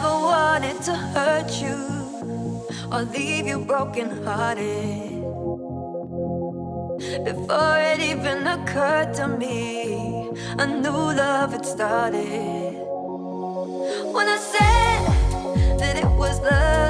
never wanted to hurt you or leave you brokenhearted. Before it even occurred to me, a new love had started. When I said that it was love.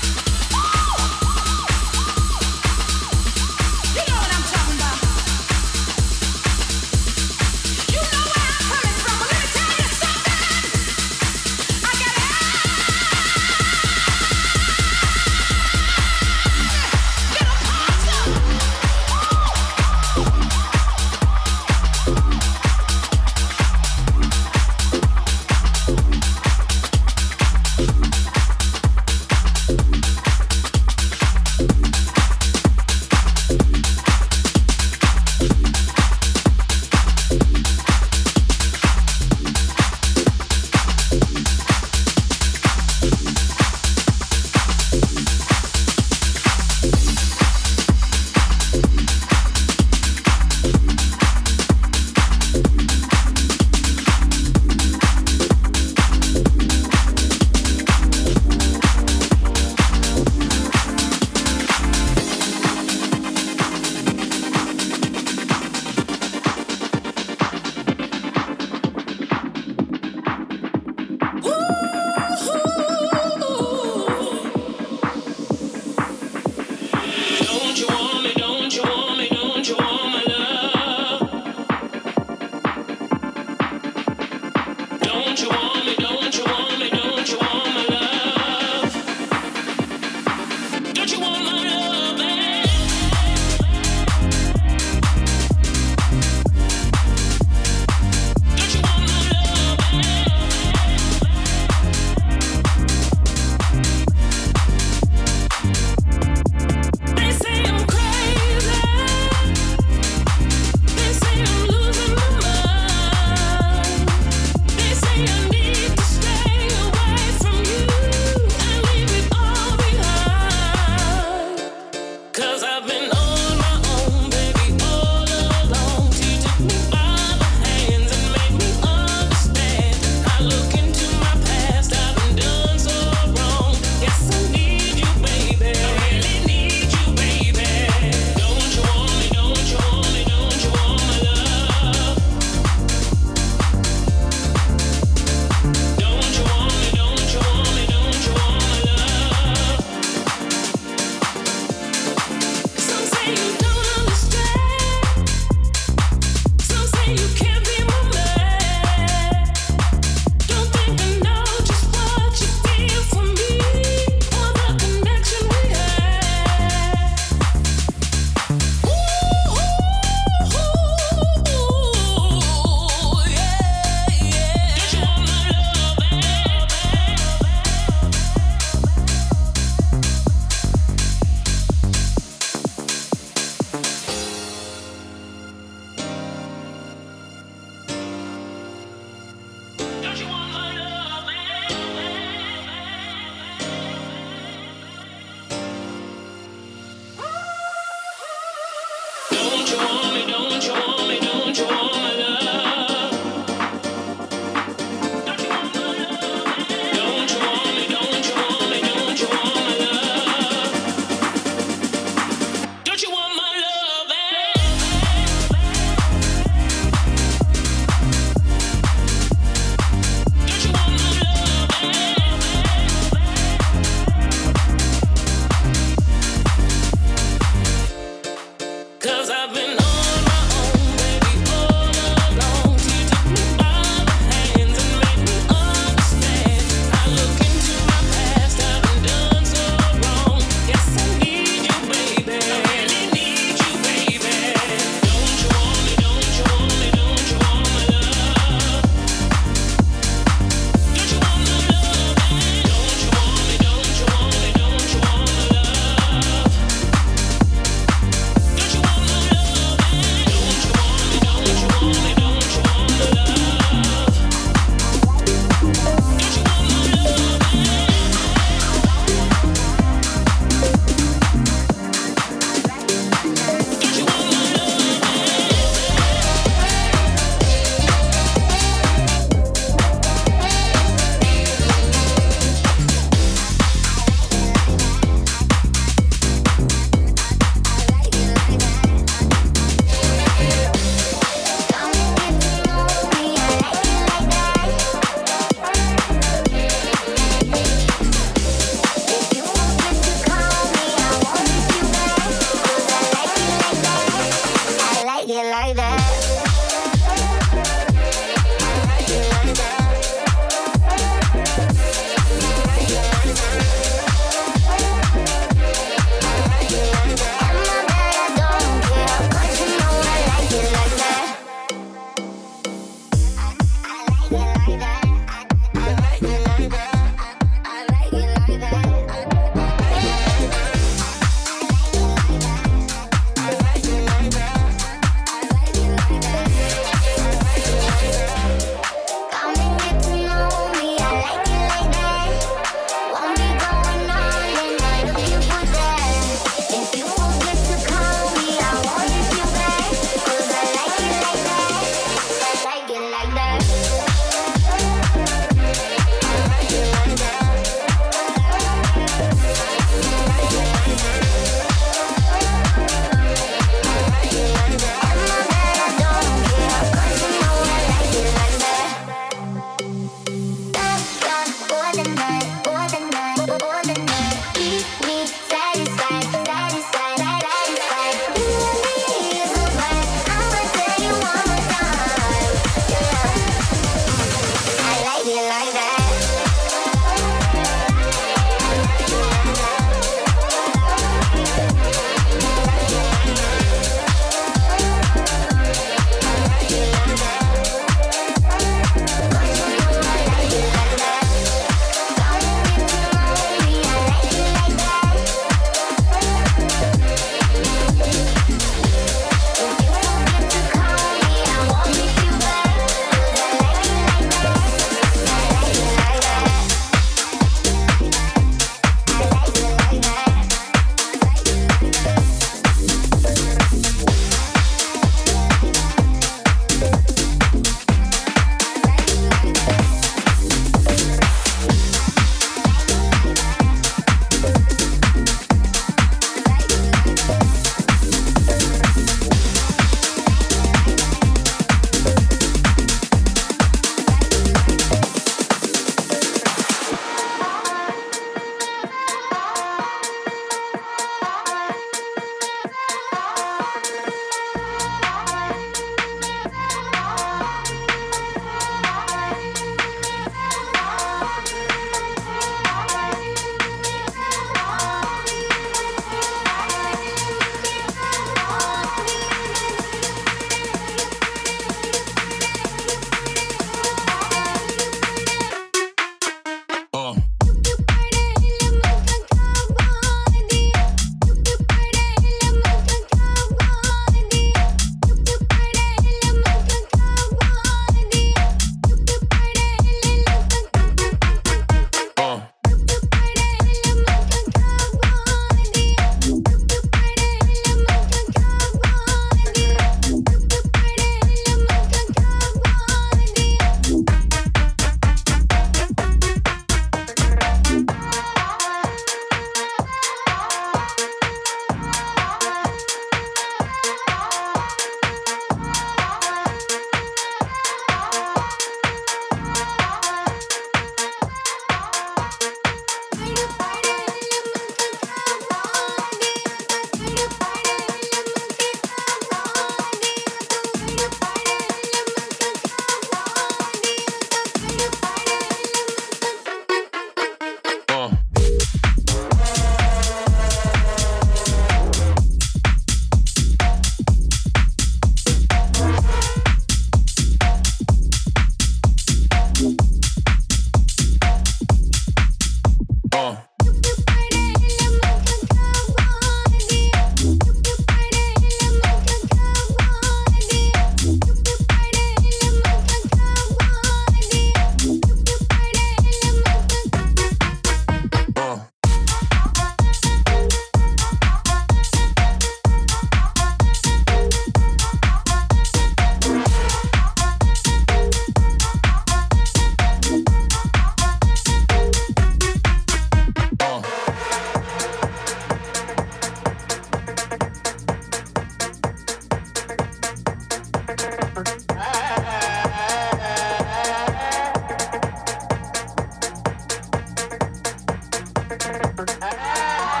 Yeah.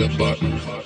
The button.